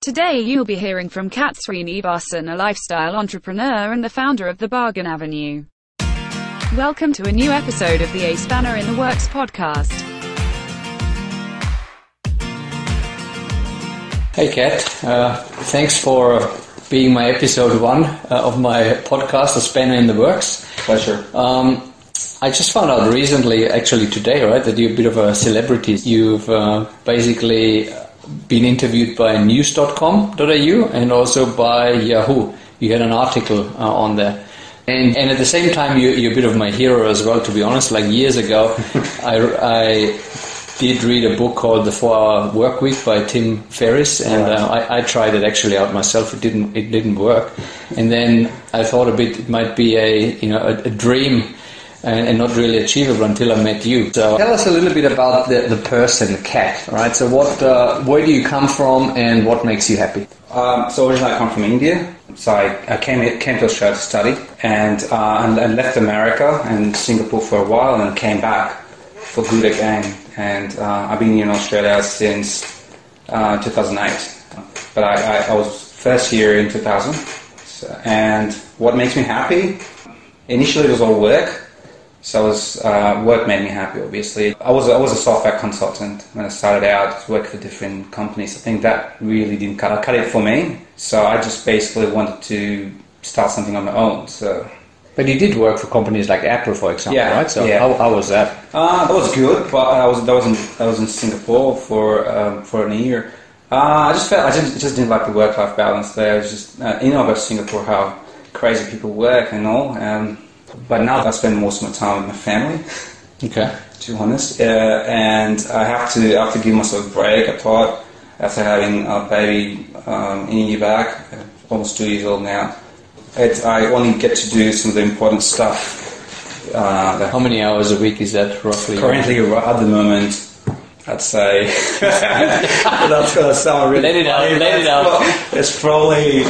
Today you'll be hearing from Katt Srinivasan, a lifestyle entrepreneur and the founder of the Bargain Avenue. Welcome to a new episode of the A Spanner in the Works podcast. Hey, Katt. Uh, thanks for being my episode one uh, of my podcast, The Spanner in the Works. Pleasure. Um, I just found out recently, actually today, right, that you're a bit of a celebrity. You've uh, basically been interviewed by news.com.au and also by Yahoo. You had an article uh, on there. And, and at the same time, you, you're a bit of my hero as well, to be honest. Like years ago, I, I did read a book called The Four Hour Work Week by Tim Ferriss, and uh, I, I, tried it actually out myself. It didn't it didn't work, and then I thought a bit it might be a you know a, a dream. And, and, not really achievable until I met you. So tell us a little bit about the, the person, Katt. Right. So what, uh, where do you come from, and what makes you happy? Um, so originally I come from India. So I, I came came to Australia to study, and, uh, and, and left America and Singapore for a while, and came back for good again and uh, I've been in Australia since uh, 2008. But I, I, I, was first here in 2000, so, and what makes me happy? Initially, it was all work. So was, uh, work made me happy. Obviously, I was I was a software consultant when I started out. Worked for different companies. I think that really didn't cut, cut it for me. So I just basically wanted to start something on my own. So but you did work for companies like Apple, for example, yeah, right? So yeah. how, how was that? Uh, that was good, but I was that was in that was in Singapore for um, for a year. Uh, I just felt I just, just didn't like the work life balance there. It's just uh, you know about Singapore how crazy people work and all. Um, but now I spend most of my time with my family. Okay. To be honest, uh, and I have to I have to give myself a break. I thought after having a baby um, in a year back, almost two years old now it, I only get to do some of the important stuff. Uh, How many hours a week is that roughly? Currently, at the moment, I'd say that's going to sound really. Let it funny, out. Let it out. It's probably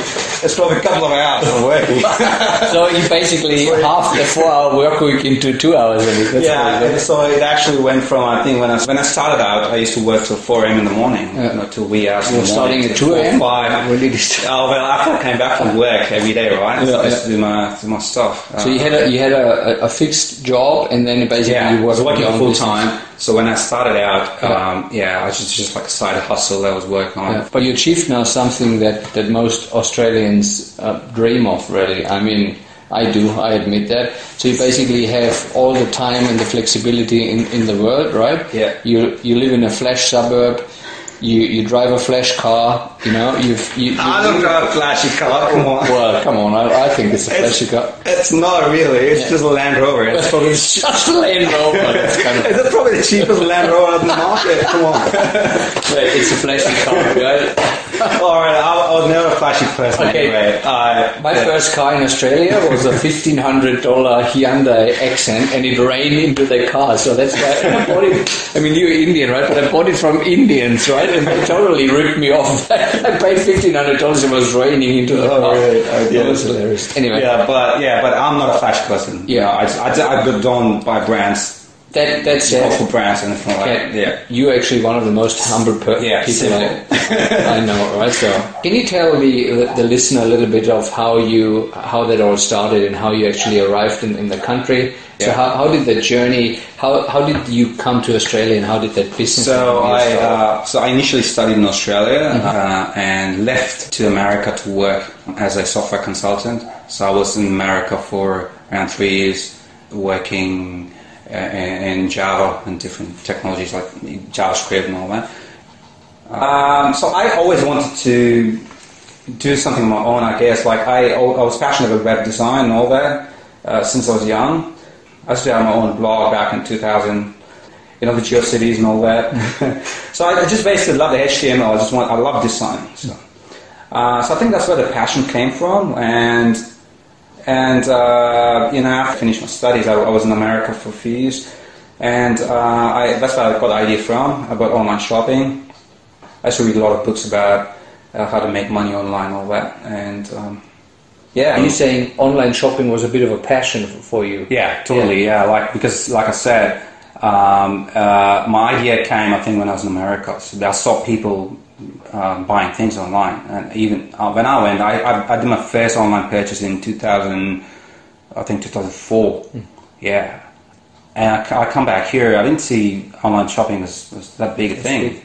it's probably a couple of hours of working. so you basically half the four-hour work week into two hours a week. That's yeah. So it actually went from I think when I when I started out, I used to work till four a.m. in the morning, yeah. know, till wee hours. You were starting at two a.m. Five. Really? oh well, after I came back from work every day, right? So yeah, I used to do my do my stuff. So uh, you had a you had a, a, fixed job, and then basically yeah, you worked working full time. So when I started out, um, yeah, I was just, just like a side hustle that I was working on. Yeah. But you achieved now something that, that most Australians uh, dream of, really. I mean, I do, I admit that. So you basically have all the time and the flexibility in, in the world, right? Yeah. You, you live in a flash suburb you, you drive a flash car, you know, you've... You, you, I don't drive a flashy car, come on. Well, come on, I, I think it's a flashy it's, car. It's not really, it's yeah. just a Land Rover. It's probably just a Land Rover. It's, kind of probably the cheapest Land Rover on the market, come on. it's a flashy car, right? Alright, I was never a flashy person okay. anyway. Uh, My yeah. first car in Australia was a $1,500 Hyundai Accent and it rained into the car, so that's why I bought it. I mean, you're Indian, right? But I bought it from Indians, right? and they totally ripped me off. I paid fifteen hundred dollars. and It was raining into the oh, car. Really? Oh, yeah, it was hilarious. Anyway, yeah, but yeah, but I'm not a flash person. Yeah, I, I, I don't buy brands. That that's awful brands and like. Yeah, you're actually one of the most humble per- yeah, people I, I, know, right? So, can you tell me the, the listener a little bit of how you how that all started and how you actually arrived in, in the country? Yeah. So how, how did the journey? How, how did you come to Australia, and how did that business? So I uh, so I initially studied in Australia mm-hmm. uh, and left to America to work as a software consultant. So I was in America for around three years, working uh, in Java and different technologies like JavaScript and all that. Um, so I always wanted to do something on my own. I guess like I, I was passionate about web design and all that uh, since I was young. I started my own blog back in 2000, you know, the GeoCities and all that. so I, just basically love the HTML. I just want, I love design. So, uh, so I think that's where the passion came from. And, and uh, you know, after I finished my studies, I, I, was in America for a few years. And uh, I, that's where I got the idea from, about online shopping. I used to read a lot of books about uh, how to make money online, all that. And um, yeah. You saying online shopping was a bit of a passion for you? Yeah, totally. Yeah, yeah. like because, like I said, um, uh, my idea came, I think, when I was in America. So I saw people uh, buying things online. And even uh, when I went, I, I, I did my first online purchase in 2000, I think 2004. Hmm. Yeah. And I come back here, I didn't see online shopping as, as that big a thing.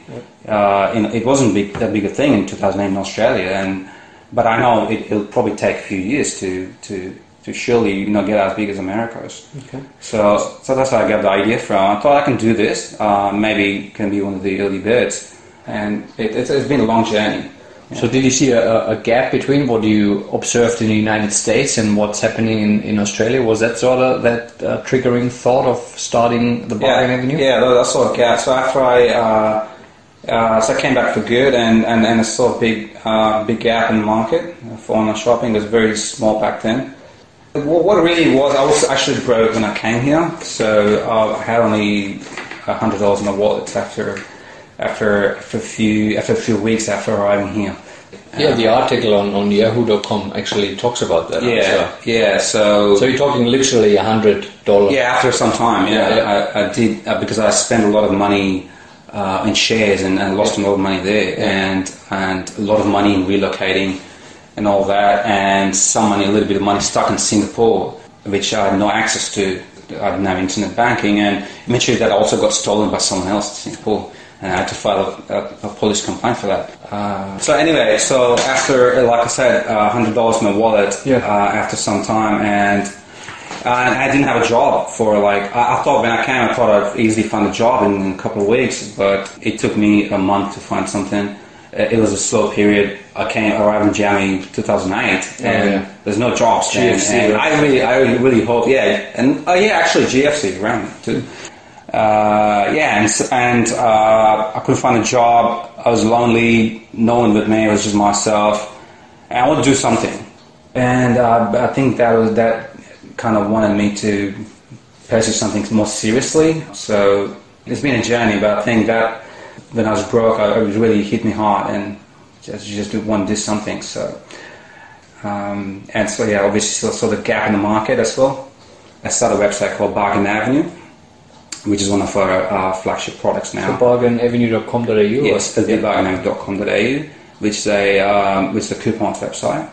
Uh, in, it wasn't big, that big a thing in 2008 in Australia. And but I know it, it'll probably take a few years to, to, to surely you know get as big as America's. Okay. So, so that's where I got the idea from. I thought I can do this. Uh, maybe can be one of the early birds. And it, it's, it's been a long journey. So did you see a, a gap between what you observed in the United States and what's happening in, in Australia? Was that sort of that uh, triggering thought of starting the Bargain Avenue? Yeah, that- that's sort of gap. So after I, uh, uh, so I came back for good, and, and, and I saw a big, uh, big gap in the market for online shopping. It was very small back then. What, what it really was, I was actually broke when I came here, so uh, I had only hundred dollars in my wallet after, after, after a few, after a few weeks after arriving here. Yeah, the article on, on Yahoo.com actually talks about that. Yeah, yeah. So, So you're talking literally a hundred dollars. Yeah, after some time, yeah, Yeah, yeah. I, I did uh, because I spent a lot of money uh, in shares and, and lost a lot of money there, and and a lot of money in relocating and all that, and some money, a little bit of money stuck in Singapore, which I had no access to. I didn't have internet banking, and eventually that also got stolen by someone else in Singapore. And I had to file a, a, a police complaint for that. Uh, so anyway, so after, like I said, uh, hundred dollars in my wallet. Yeah. Uh, after some time, and uh, I didn't have a job for like I, I thought when I came I thought I'd easily find a job in, in a couple of weeks, but it took me a month to find something. Uh, It was a slow period. I came arrived in January 2008, and yeah. there's no jobs. GFC, and? I really, I really hope, yeah, and oh yeah, actually GFC around too. Uh, yeah, and, and uh, I couldn't find a job. I was lonely. No one with me. It was just myself. And I wanted to do something. And uh, I think that was that kind of wanted me to pursue something more seriously. So it's been a journey, but I think that when I was broke, I, it really hit me hard and just just want to do something. So um, and so yeah, obviously saw, saw the gap in the market as well. I started a website called Bargain Avenue, which is one of our uh, flagship products now. So bargainavenue.com.au? Yes, at thebargainavenue.com.au, which is a um, which is a coupons website.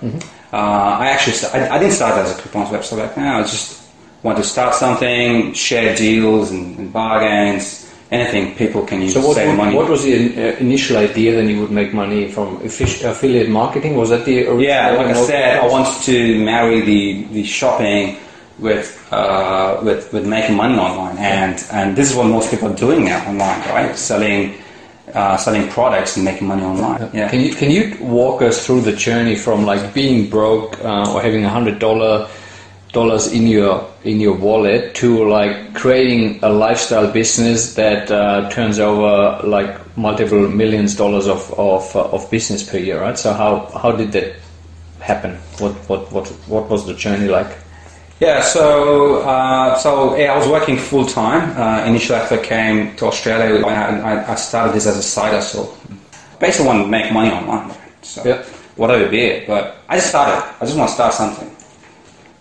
Uh, I actually I, I didn't start as a coupons website back then. I just wanted to start something, share deals and, and bargains, anything people can use So to what, save money. what was the uh, initial idea then you would make money from affi- affiliate marketing? Was that the original? Yeah, like I said, I wanted to marry the, the shopping with uh, with with making money online, and and this is what most people are doing now online, right? Selling uh, selling products and making money online. Yeah. Can you can you walk us through the journey from like being broke uh, or having a hundred dollar dollars in your in your wallet to like creating a lifestyle business that uh, turns over like multiple millions dollars of of, uh, of business per year, right? So how how did that happen? What what what what was the journey like? Yeah, so uh, so yeah, I was working full time. Uh, initially, after I came to Australia, I, I- I started this as a side hustle. Basically, wanted to make money online. So Yeah. whatever be it, but I just started. I just want to start something.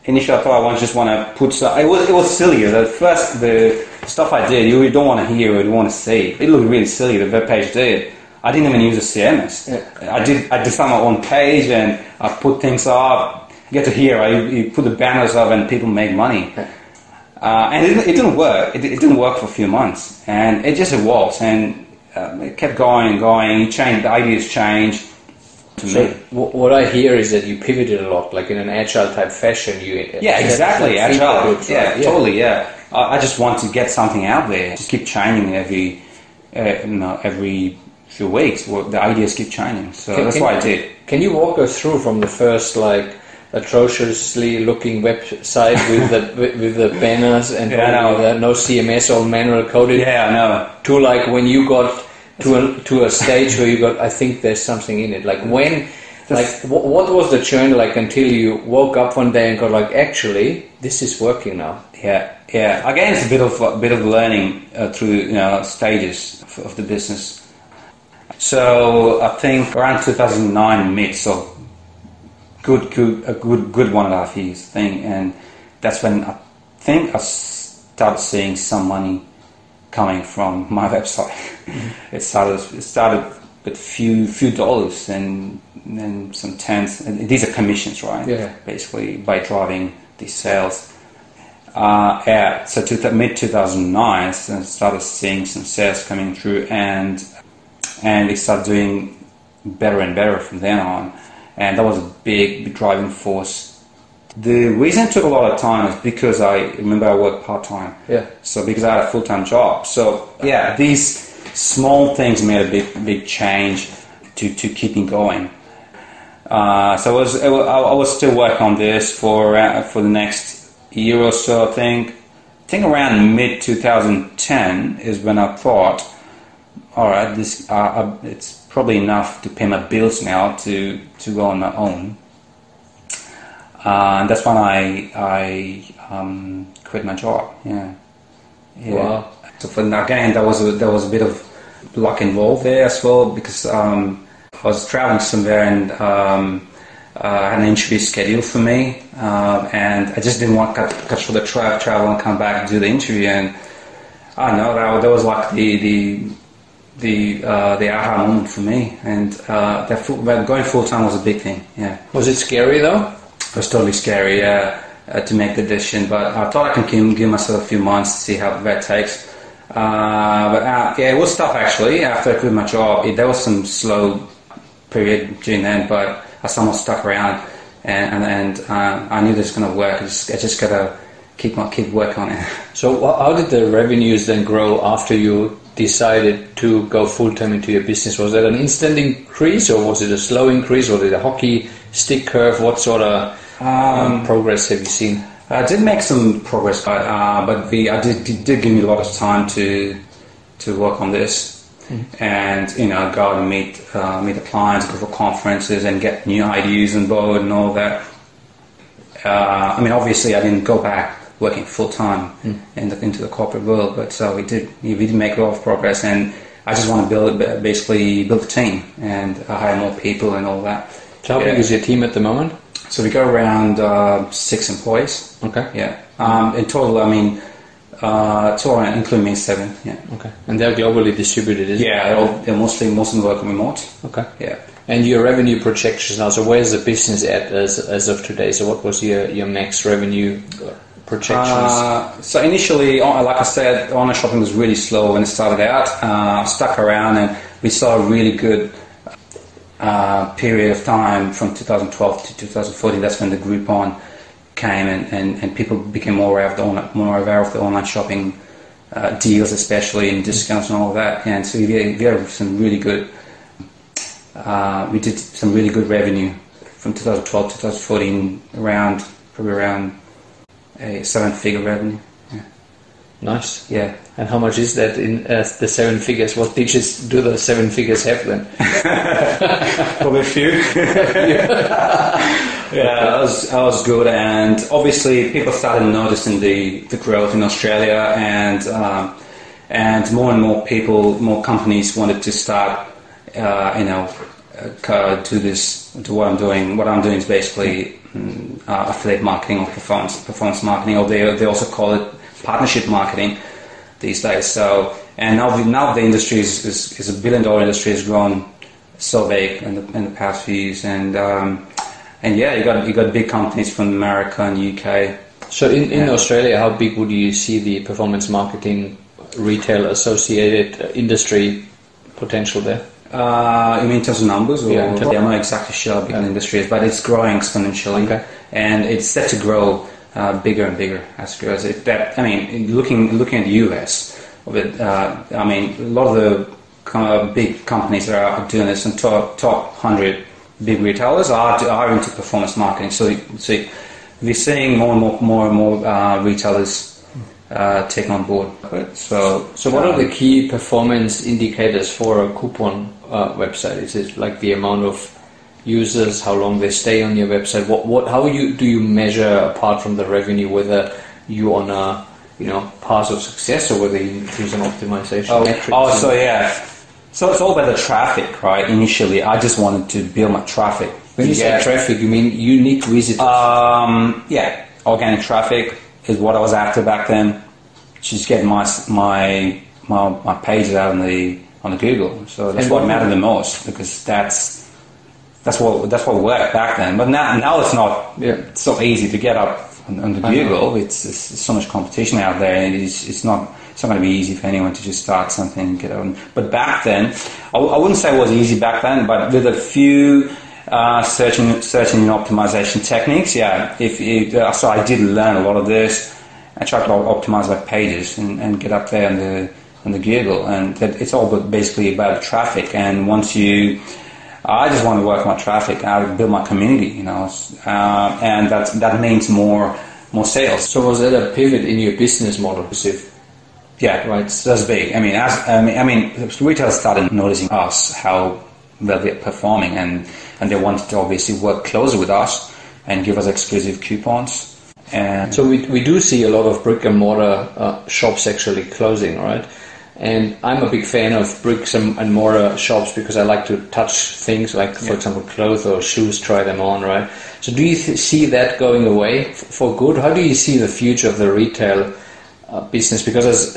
Initially, I thought I just want to put. So, it was it was silly. The first the stuff I did, you don't want to hear, you don't want to see. It looked really silly. The web page did. I didn't even use a CMS. Yeah. I did. I designed my own page and I put things up. Get to hear. You, put the banners up and people make money. Uh, and it, it didn't work. It, it didn't work for a few months, and it just evolved and um, it kept going and going. You change the ideas change. To So me, wh- what I hear is that you pivoted a lot, like in an agile type fashion. You yeah, exactly. Like Agile. loops, yeah, right? totally. Yeah, I, I just want to get something out there. Just keep changing every, uh, you know, every few weeks. Well, the ideas keep changing. So Can- that's can- what I did. Can you walk us through from the first like atrociously looking website with the with, the banners and Yeah, probably know. no CMS all manual coded Yeah, I know. to like when you got to a, to a stage where you got I think there's something in it. Like when like wh- what was the journey like until you woke up one day and got like actually this is working now. Yeah, yeah. Again, it's a bit of a bit of learning uh, through you know stages of, of the business. So I think around 2009 mid, so good, good, a good, good one and a half years thing, and that's when I think I started seeing some money coming from my website. It started, it started but few few dollars and then some tens. And these are commissions, right? Yeah. Basically, by driving these sales. Uh, yeah, so to mid 2009, I started seeing some sales coming through, and and it started doing better and better from then on. And that was a big, big driving force. The reason it took a lot of time is because I remember I worked part time. Yeah. So because I had a full time job. So yeah, these small things made a big, big change to, to keeping going. Uh, so I was, I was still working on this for uh, for the next year or so. I think. I think around mid 2010 is when I thought, all right, this uh, uh, it's probably enough to pay my bills now to to go on my own. Uh, and that's when I I um, quit my job. Yeah. yeah. Wow. So for again, there was a, there was a bit of luck involved there as well because um, I was traveling somewhere and um, uh, I had an interview scheduled for me, uh, and I just didn't want to cut, cut short the tra- travel and come back and do the interview. And I don't know that, that was like the the the uh, the aha moment for me, and uh, that full, going full time was a big thing. Yeah, Was it scary though? it was totally scary. Yeah, uh, to make the decision, but I thought I can give, give myself a few months to see how that takes. Uh, but uh, yeah, it was tough actually. After I quit my job, it, there was some slow period during then, but I somehow stuck around, and and, and uh, I knew this was going to work. I just, I just gotta keep my keep work on it. So how did the revenues then grow after you decided to go full time into your business? Was that an instant increase, or was it a slow increase, or did a hockey stick curve? What sort of um, progress have you seen? I did make some progress, but uh, but the I did, did give me a lot of time to to work on this, and you know go out and meet uh, meet the clients, go for conferences, and get new ideas on board and all that. Uh, I mean, obviously, I didn't go back working full time in the, into the corporate world, but so we did we did make a lot of progress, and I just want to build basically build a team and uh, hire more people and all that. So how big Yeah. is your team at the moment? So we go around uh, six employees. Okay. Yeah. Um, in total, I mean, uh, total including me seven. Yeah. Okay. And they're globally distributed, is it? Yeah. They're, all, they're mostly most of them work remote. Okay. Yeah. And your revenue projections now. So where's the business at as, as of today? So what was your, your max revenue uh, projections? Uh, so initially, like I said, online shopping was really slow when it started out. Uh, stuck around, and we saw a really good uh, period of time from 2012 to 2014. That's when the Groupon came, and, and, and people became more aware of the online, more aware of the online shopping uh, deals, especially and discounts and all of that. And so we had, we some really good. Uh, we did some really good revenue from 2012 to 2014, around probably around a seven-figure revenue. Yeah. nice. Yeah. And how much is that in uh, the seven figures? What digits do the seven figures have then? Probably a few. yeah, that was, that was good. And obviously, people started noticing the, the growth in Australia, and um, and more and more people, more companies wanted to start, uh, you know, uh, to this to what I'm doing. What I'm doing is basically uh, affiliate marketing or performance performance marketing, or they they also call it partnership marketing these days. So and now the, now the industry is, is, is a billion dollar industry has grown so big in the, in the past few years, and um, and yeah, you got you got big companies from America and UK. So in, in Yeah. Australia, how big would you see the performance marketing retail associated industry potential there? Uh, you mean in terms of numbers? Or, Yeah, I'm not exactly sure how big the industry is, but it's growing exponentially, Okay. and it's set to grow uh, bigger and bigger as it grows. If that, I mean, looking looking at the US, with, uh, I mean, a lot of the kind of big companies that are doing this, and top top hundred big retailers are are into performance marketing. So, so we're seeing more and more more and more uh, retailers uh, take on board. So, So what are the key performance indicators for a coupon uh, website? Is it like the amount of users, how long they stay on your website? What what how you do you measure apart from the revenue whether you on a you know path of success or whether you use an optimization Oh, metrics? oh, so yeah. So it's all about the traffic, right? Initially, I just wanted to build my traffic. when you Yeah. say traffic, you mean unique visitors? Um, yeah, organic traffic is what I was after back then. Just get my my my, my pages out in the on the Google. So that's And what mattered the most because that's that's what that's what worked back then. But now now it's not Yeah. it's so easy to get up on, on the I. Google. It's, it's, there's so much competition out there, and it's, it's not it's not going to be easy for anyone to just start something and get on. But back then, I wouldn't say it was easy back then, but with a few uh, searching searching and optimization techniques, yeah. If it, uh, so, I did learn a lot of this. I tried to optimize my pages and, and get up there on the on the Google, and that it's all but basically about traffic. And once you I just want to work my traffic. I build my community, you know, uh, and that that means more more sales. So was that a pivot in your business model? Yeah, Right. So that's big. I mean, as, I mean, I mean, retailers started noticing us how well we're performing, and and they wanted to obviously work closer with us and give us exclusive coupons. And So we, we do see a lot of brick and mortar uh, shops actually closing, right? And I'm a big fan of bricks and, and mortar shops because I like to touch things like, for example, clothes or shoes, try them on, right? So do you th- see that going away f- for good? How do you see the future of the retail uh, business? Because as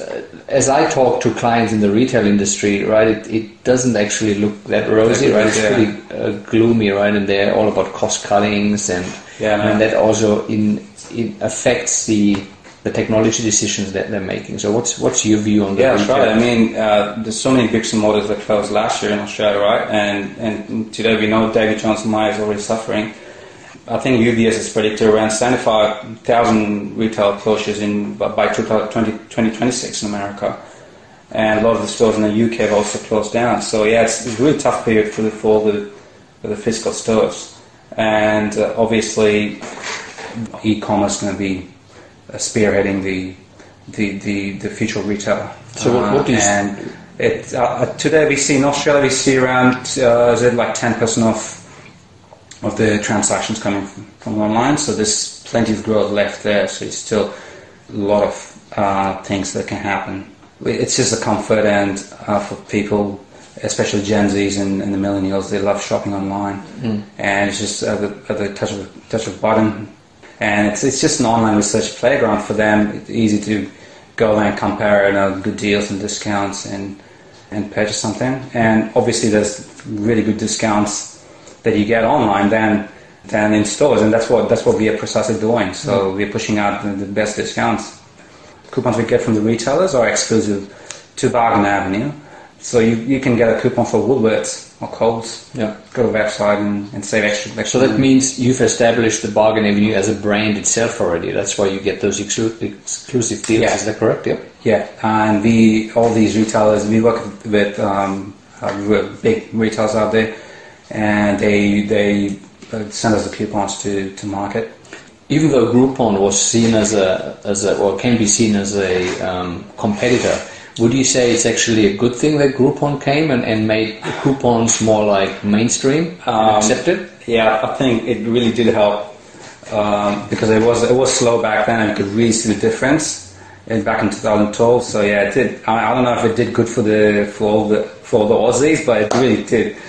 as I talk to clients in the retail industry, right, it, it doesn't actually look that rosy, right? It's Yeah. pretty uh, gloomy, right? And they're all about cost cuttings and Yeah, and that also in it affects the the technology decisions that they're making. So what's what's your view on that? Yeah, that's right. I mean, uh, there's so many bricks and mortars that closed last year in Australia, right? And and today we know David Jones and Myer is already suffering. I think UBS has predicted around 75,000 retail closures in by 2020, 2026 in America. And a lot of the stores in the UK have also closed down. So yeah, it's, it's a really tough period for the for the, for the physical stores. And uh, obviously, e-commerce is going to be spearheading the the, the, the future of retail. So what- what is- and it uh, uh, today we see in Australia we see around uh, is it like ten percent of of the transactions coming from, from online. So there's plenty of growth left there. So it's still a lot of uh, things that can happen. It's just a comfort and uh, for people, especially Gen Zs and, and the millennials, they love shopping online, and it's just at the, at the touch of touch of button, and it's it's just an online research playground for them. It's easy to go there and compare you know, good deals and discounts and and purchase something. And obviously, there's really good discounts that you get online than than in stores, and that's what that's what we are precisely doing. So mm. we're pushing out the, the best discounts. Coupons we get from the retailers are exclusive to Bargain Avenue, so you, you can get a coupon for Woolworths or Coles. Yeah. Go to the website and, and save extra. So extra that means you've established the Bargain Avenue as a brand itself already. That's why you get those exclu- exclusive deals. Yeah. Is that correct? Yep. Yeah, and we all these retailers we work with um, uh, big retailers out there, and they they uh, send us the coupons to, to market. Even though Groupon was seen as a as a or can be seen as a um, competitor, would you say it's actually a good thing that Groupon came and, and made coupons more like mainstream Um, accepted? Yeah, I think it really did help um, because it was it was slow back then, and you could really see the difference. back in 2012, so yeah, it did. I, I don't know if it did good for the for all the for all the Aussies, but it really did.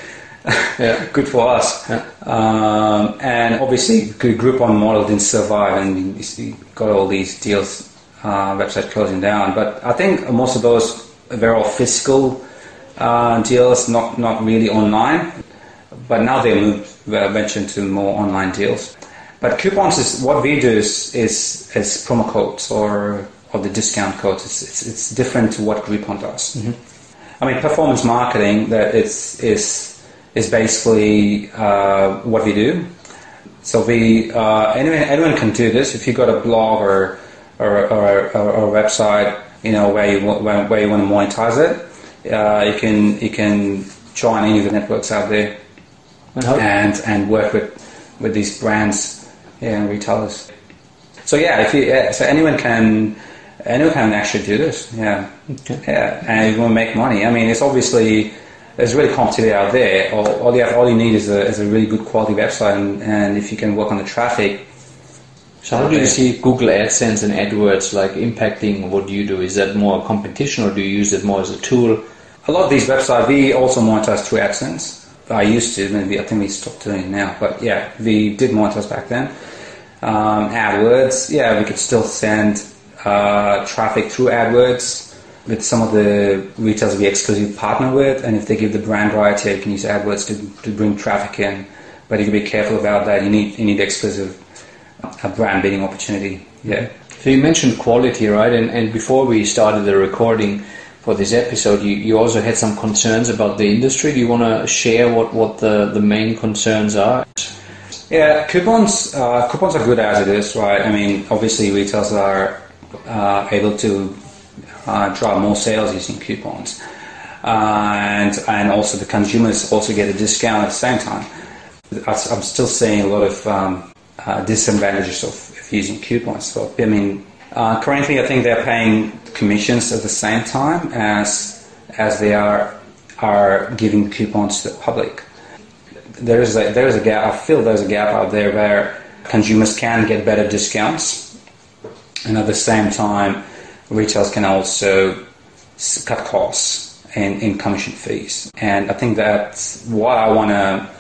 Yeah. good for us. Yeah. Um, and obviously, the Groupon model didn't survive, and you got all these deals, uh, websites closing down. But I think most of those were all physical uh, deals, not not really online. But now they moved uh, venture into more online deals. But coupons is what we do is is, is promo codes or or the discount codes. It's, it's, it's different to what Groupon does. I mean, performance marketing that is is is basically uh, what we do. So we uh, anyone anyone can do this. If you got a blog or or, or, or, or a website, you know where you wa- where, where you want to monetize it, uh, you can you can join any of the networks out there And how, and and work with with these brands yeah, and retailers. So yeah, if you yeah, so anyone can anyone can actually do this. Yeah, Okay. yeah, and you want to make money. I mean, it's obviously there's really competition out there. All, all you have, all you need is a, is a really good quality website, and, and if you can work on the traffic, so how do you see Google AdSense and AdWords like impacting what you do? Is that more competition or do you use it more as a tool? a lot of these websites we also monetize through AdSense. I used to, maybe I think we stopped doing it now, but yeah, we did monetize back then. Um, AdWords, yeah, we could still send uh, traffic through AdWords. with some of the retailers we exclusively partner with, and if they give the brand right, yeah, you can use AdWords to, to bring traffic in. But you can be careful about that. You need you need exclusive uh, brand bidding opportunity. Yeah. So you mentioned quality, right? And and before we started the recording for this episode, you, you also had some concerns about the industry. Do you want to share what, what the, the main concerns are? Yeah, coupons uh, coupons are good as it is, right? I mean, obviously retailers are uh, able to uh, drive more sales using coupons, uh, and and also the consumers also get a discount at the same time. I'm still seeing a lot of um, uh, disadvantages of, of, using coupons. So I mean, uh, currently I think they're paying commissions at the same time as as they are are giving coupons to the public there's a there's a gap. I feel there's a gap out there where consumers can get better discounts, and at the same time, retailers can also cut costs in, in commission fees. And I think that's what I want to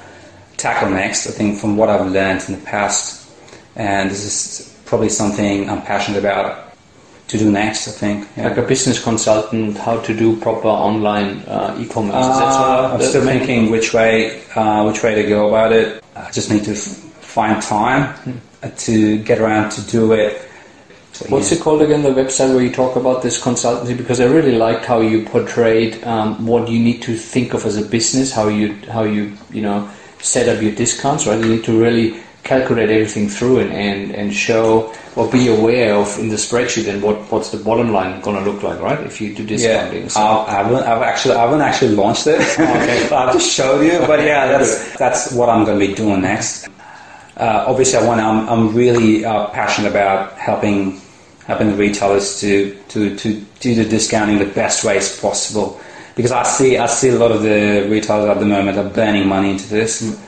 tackle next. I think from what I've learned in the past, and this is probably something I'm passionate about to do next. I think yeah. like a business consultant, how to do proper online uh, e-commerce. Uh, I'm still thinking which way uh, which way to go about it. I just need to f- find time hmm. to get around to do it. What's it called again? The website where you talk about this consultancy because I really liked how you portrayed um, what you need to think of as a business, how you how you you know set up your discounts. Right, you need to really calculate everything through and, and, and show or be aware of in the spreadsheet and what, what's the bottom line going to look like, right? If you do discounting. Yeah, so. I, haven't, I've actually I haven't actually launched it. okay. I've just showed you, but yeah, that's that's what I'm going to be doing next. Uh, obviously, I want. I'm, I'm really uh, passionate about helping helping the retailers to, to to do the discounting the best ways possible because I see I see a lot of the retailers at the moment are burning money into this. Mm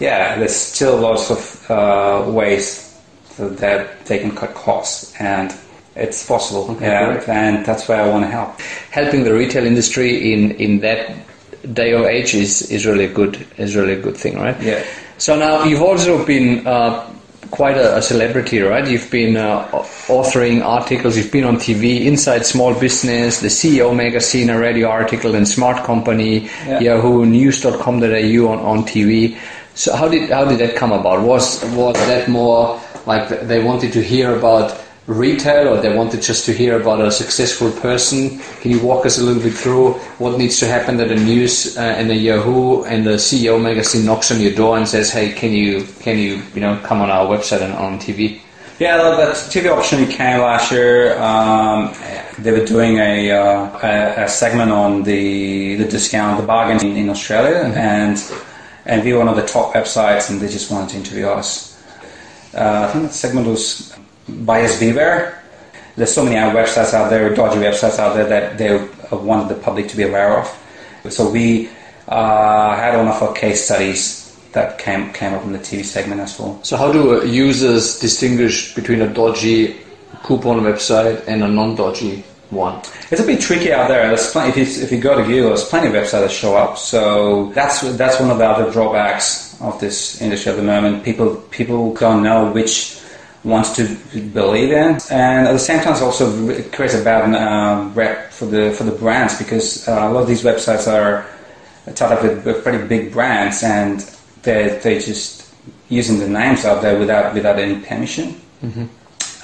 yeah, there's still lots of uh, ways that they can cut costs, and it's possible. Okay, yeah, and that's where I want to help. Helping the retail industry in in that day of age is is really a good is really a good thing, right? Yeah. So now you've also been. Uh, quite a, a, celebrity, right? You've been uh, authoring articles, you've been on TV, Inside Small Business, the CEO magazine, a radio article, and Smart Company, yeah. Yahoo, News.com.au on, on TV. So how did how did that come about? Was was that more like they wanted to hear about retail, or they wanted just to hear about a successful person? Can you walk us a little bit through what needs to happen that a news uh, and a Yahoo and the CEO magazine knocks on your door and says, "Hey, can you can you you know come on our website and on TV?" Yeah, that TV opportunity came last year. Um, they were doing a, uh, a, a, segment on the the discount, the bargain in, in Australia, mm-hmm. and and we were one of the top websites, and they just wanted to interview us. Uh, I think that segment was Buyers Beware. There's so many websites out there, dodgy websites out there that they wanted the public to be aware of. So we uh, had one of our case studies that came came up in the TV segment as well. So how do users distinguish between a dodgy coupon website and a non-dodgy one. It's a bit tricky out there. There's plenty, if, you, if you go to Google, there's plenty of websites that show up. So that's that's one of the other drawbacks of this industry at the moment. People people don't know which ones to believe in, and at the same time, it also creates a bad uh, rep for the for the brands because uh, a lot of these websites are tied up with pretty big brands, and they they just using the names out there without without any permission. Mm-hmm.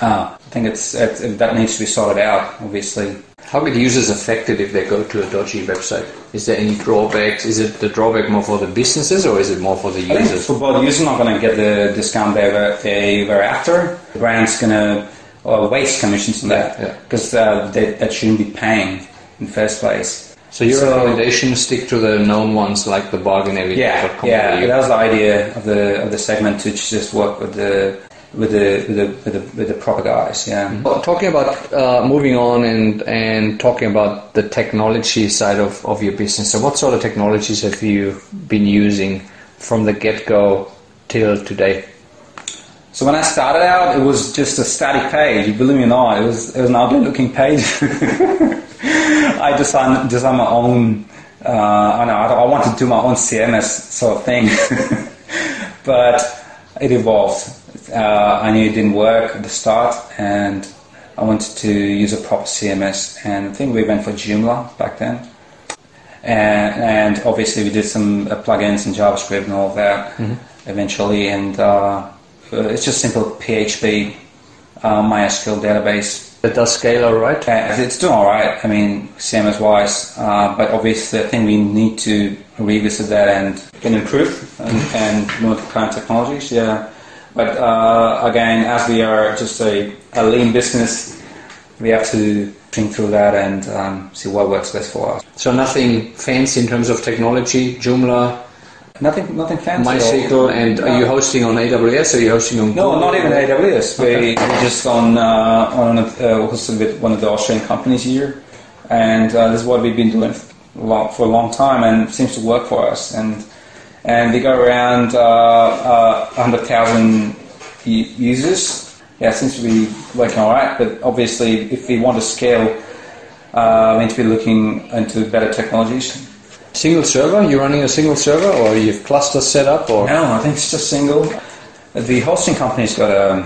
Uh, I think it's, it, that needs to be sorted out, obviously. How get users affected if they go to a dodgy website? Is there any drawbacks? Is it the drawback more for the businesses or is it more for the users? for both, users are not going to get the discount they were, they were after. The brand's going to uh, waste commissions on that because uh, they, that shouldn't be paying in the first place. So your so, recommendation stick to the known ones like the bargain Yeah, yeah. That was the idea of the of the segment to just work with the with the with the with the, with the proper guys. Yeah. Mm-hmm. Talking about uh, moving on and and talking about the technology side of, of your business. So, what sort of technologies have you been using from the get go till today? So when I started out, it was just a static page. Believe me or not, it was it was an ugly looking page. I designed designed my own. Uh, I know I, I want to do my own CMS sort of thing, but it evolved uh, I knew it didn't work at the start, and I wanted to use a proper CMS, and I think we went for Joomla back then. And, and obviously, we did some uh, plugins and JavaScript and all that eventually. And uh, it's just simple PHP, uh, MySQL database. That does scale all right. It's doing all right. I mean, CMS wise, uh, but obviously, I think we need to revisit that and, and improve and, and current technologies. Yeah. But uh, again, as we are just a, a lean business, we have to think through that and um, see what works best for us. So nothing fancy in terms of technology. Joomla, Nothing, nothing fancy. MySQL, and are you hosting on AWS or are you hosting on No, not even AWS. We, we're just on uh, on a, uh, hosted with one of the Australian companies here, and uh, this is what we've been doing for a long, for a long time, and seems to work for us. And and we got around uh, uh, 100,000 users. Yeah, it seems to be working all right. But obviously, if we want to scale, uh, we need to be looking into better technologies. Single server? You're running a single server or you have clusters set up or? No, I think it's just single. The hosting company's got a,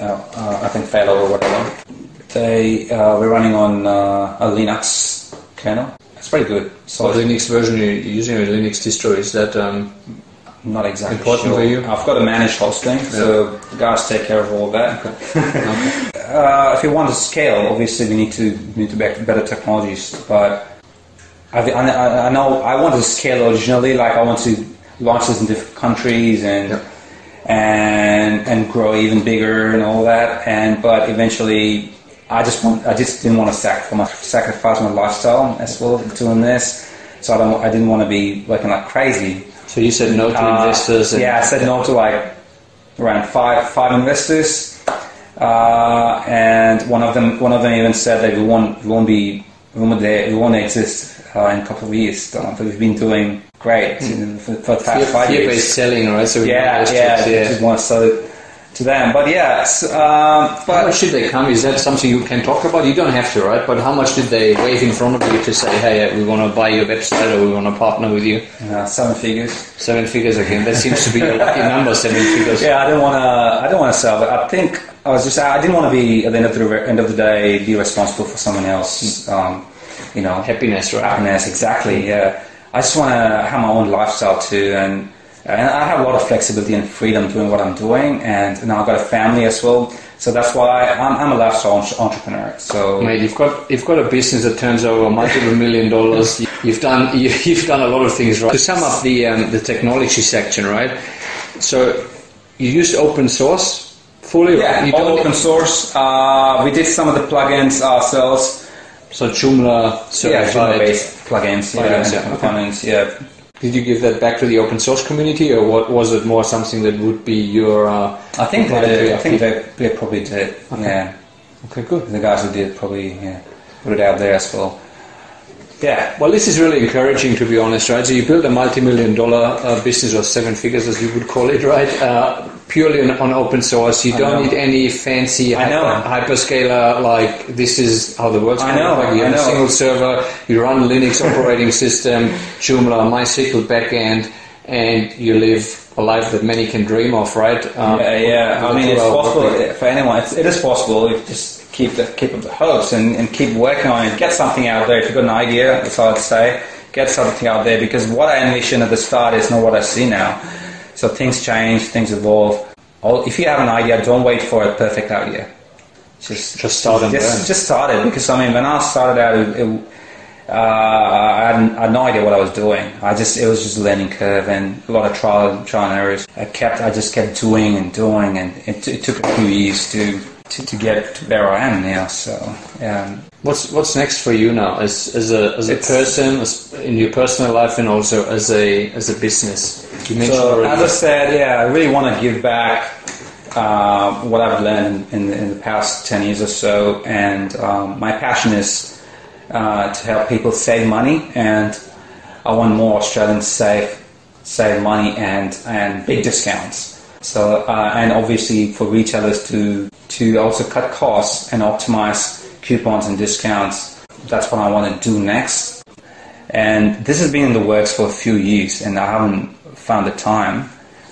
I think Failover or whatever. They uh, we're running on uh, a Linux kernel. It's pretty good. What So Linux version you're using, a Linux distro, is that um, not exactly Important sure. for you? I've got to manage hosting, so the guys take care of all that. uh, if you want to scale, obviously we need to need to back better technologies. But I, I, I know I want to scale originally. Like I want to launch this in different countries and Yep. and and grow even bigger and all that. And but eventually, I just want I just didn't want to sac- my, sacrifice my lifestyle as well doing this. So I don't I didn't want to be working like crazy. so you said no to Uh, investors? And yeah, I said no to like around five five investors, uh, and one of them one of them even said that we won't we won't be we won't, exist uh, in a couple of years. Uh, but we've been doing great in- for, for the past fear, five years. selling, right? So we Yeah, yeah, yeah. just want to sell it to them. But yeah, s- um, How but much should they come? Is that something you can talk about? You don't have to, right? But how much did they wave in front of you to say, hey, we want to buy your website or we want to partner with you? uh, seven figures. Seven figures again. That seems to be a lucky number, seven figures. Yeah, I don't want to. I don't want to sell, but I think I was just. I didn't want to be at the end of the end of the day be responsible for someone else. Um, you know, Happiness, right? happiness. Exactly. Yeah. I just want to have my own lifestyle too, and and I have a lot of flexibility and freedom doing what I'm doing, and now I've got a family as well. So that's why I'm, I'm a lifestyle entrepreneur. So Mate, you've got you've got a business that turns over multiple million dollars. You've done you, you've done a lot of things right. To sum up the um, the technology section, right? So you used open source fully. yeah. You all open source. Uh, we did some of the plugins ourselves. So Joomla Yeah, certified. based plugins. Plugins, and yeah. components. Yeah. Did you give that back to the open source community, or what was it more something that would be your? Uh, I think they, yeah. I think they, they probably did. Yeah, okay, good. the guys who did probably yeah, put it out there as well. Yeah, Well, this is really encouraging, to be honest, right? So you built a multi-million dollar uh, business, or seven figures, as you would call it, right? Uh, purely on, on open source. You I don't know. need any fancy hyper, hyperscaler. Like this is how the world's I gonna know, Like you I have a single server. You run Linux operating system, Joomla, MySQL backend, and you live a life that many can dream of, right? Um, yeah, yeah. I mean, it's possible for anyone. It's, it is possible if you just keep the keep up the hopes and, and keep working on it. Get something out there. If you've got an idea, that's all I'd say. Get something out there because what I envisioned at the start is not what I see now. So things change, things evolve. All, if you have an idea, don't wait for a perfect idea. Just Just start it. just, just started because I mean when I started out, it, it, uh, I, had, I had no idea what I was doing. I just it was just a learning curve and a lot of trial trial and errors. I kept I just kept doing and doing, and it, t- it took a few years to, to, to get to where I am now. So yeah, What's what's next for you now, as as a as a It's- person, as in your personal life, and also as a as a business? You mentioned So already. as I said, yeah, I really want to give back uh, what I've learned in, in, the past ten years or so, and um, my passion is uh, to help people save money, and I want more Australians save save money and and big discounts. So uh, and obviously for retailers to to also cut costs and optimize coupons and discounts. That's what I want to do next. And this has been in the works for a few years, and I haven't found the time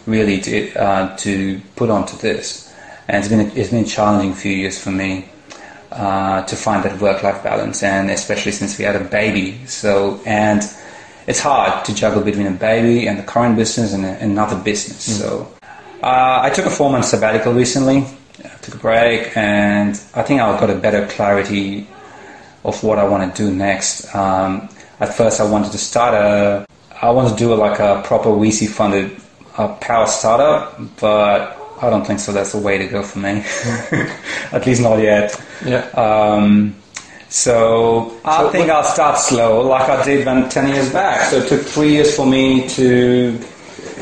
really to uh, to put onto this. And it's been a, it's been a challenging few years for me. uh, to find that work-life balance, and especially since we had a baby. So and it's hard to juggle between a baby and the current business and a, another business. Mm. So uh, I took a four-month sabbatical recently. I took a break, and I think I got a better clarity of what I want to do next. Um, at first, I wanted to start a, I wanted to do like a proper VC funded uh, power startup, but I don't think so. That's the way to go for me. At least not yet. Yeah. Um, so I So think I'll start slow, like I did when ten years back. So it took three years for me to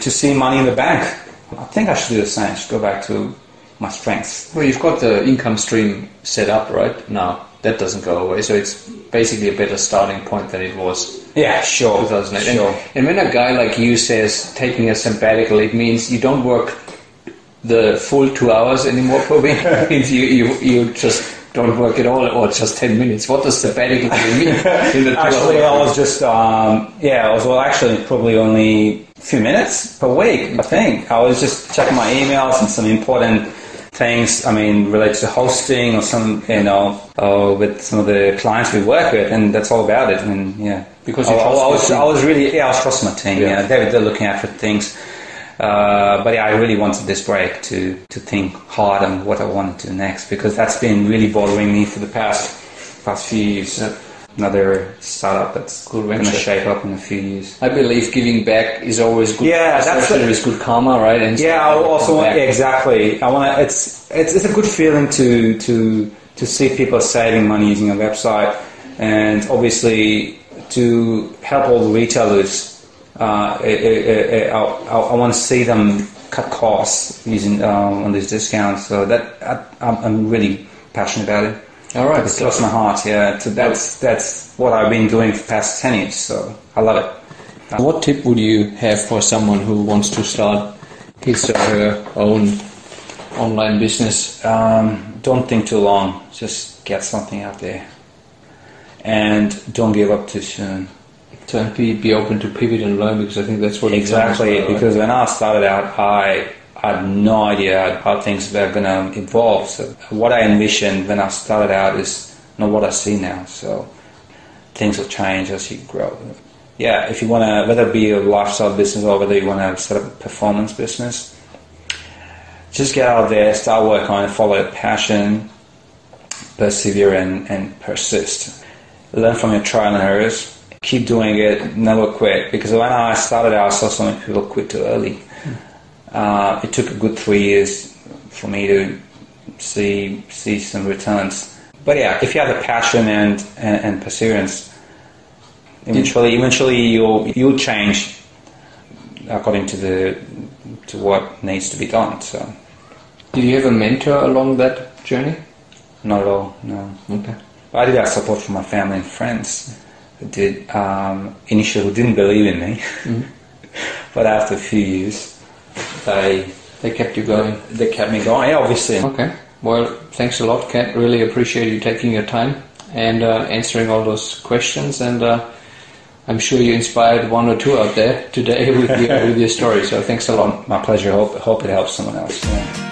to see money in the bank. I think I should do the same. I should go back to my strengths. Well, you've got the income stream set up right now. That doesn't go away, so it's basically a better starting point than it was Yeah, sure. 2008. Sure. And, and when a guy like you says taking a sabbatical, it means you don't work the full two hours anymore per week. it means you, you, you just don't work at all or just 10 minutes. What does sabbatical mean? in the two Actually. I was just um, yeah, I was well, actually probably only a few minutes per week. I think I was just checking my emails and some important things. I mean, related to hosting or some, you know, uh, with some of the clients we work with, and that's all about it. And yeah, Because I, you I, trust I was. I was really yeah, I was trusting my team. Yeah. Yeah, they're, they're looking after things. Uh, but yeah, I really wanted this break to, to think hard on what I want to do next because that's been really bothering me for the past past few years. Yeah. Another startup that's Good going to shape up in a few years. I believe giving back is always good. Yeah, that's the- with good karma, right? And Yeah, I also want, back. exactly. I want to. It's, it's it's a good feeling to to to see people saving money using a website, and obviously to help all the retailers. Uh, it, it, it, I, I, I want to see them cut costs using um, on these discounts. So that I, I'm, I'm really passionate about it. All right. It's close to my heart. Yeah, so that's that's what I've been doing for the past ten years. So I love it. What tip would you have for someone who wants to start his or her own online business? Um, don't think too long. Just get something out there, and don't give up too soon. To be, be open to pivot and learn because I think that's what Exactly, because when I started out, I had no idea how things were going to evolve. So what I envisioned when I started out is not what I see now. So things will change as you grow. Yeah, if you want to, whether it be a lifestyle business or whether you want to set up a performance business, just get out there, start work on it, follow your passion, persevere and, and persist. Learn from your trial and errors. Keep doing it, never quit. Because when I started out, I saw so many people quit too early. Uh, it took a good three years for me to see see some returns. But yeah, if you have the passion and, and, and perseverance, eventually eventually you'll you'll change according to the to what needs to be done. So Did you have a mentor along that journey? not at all, no. Okay. But I did have support from my family and friends who did um, initially who didn't believe in me, but after a few years, they They kept you going. they kept me going. Yeah, obviously. Okay. Well, thanks a lot, Katt. Really appreciate you taking your time and uh, answering all those questions. And uh, I'm sure you inspired one or two out there today with your, with your story. So thanks a lot. My pleasure. Hope hope it helps someone else. Yeah.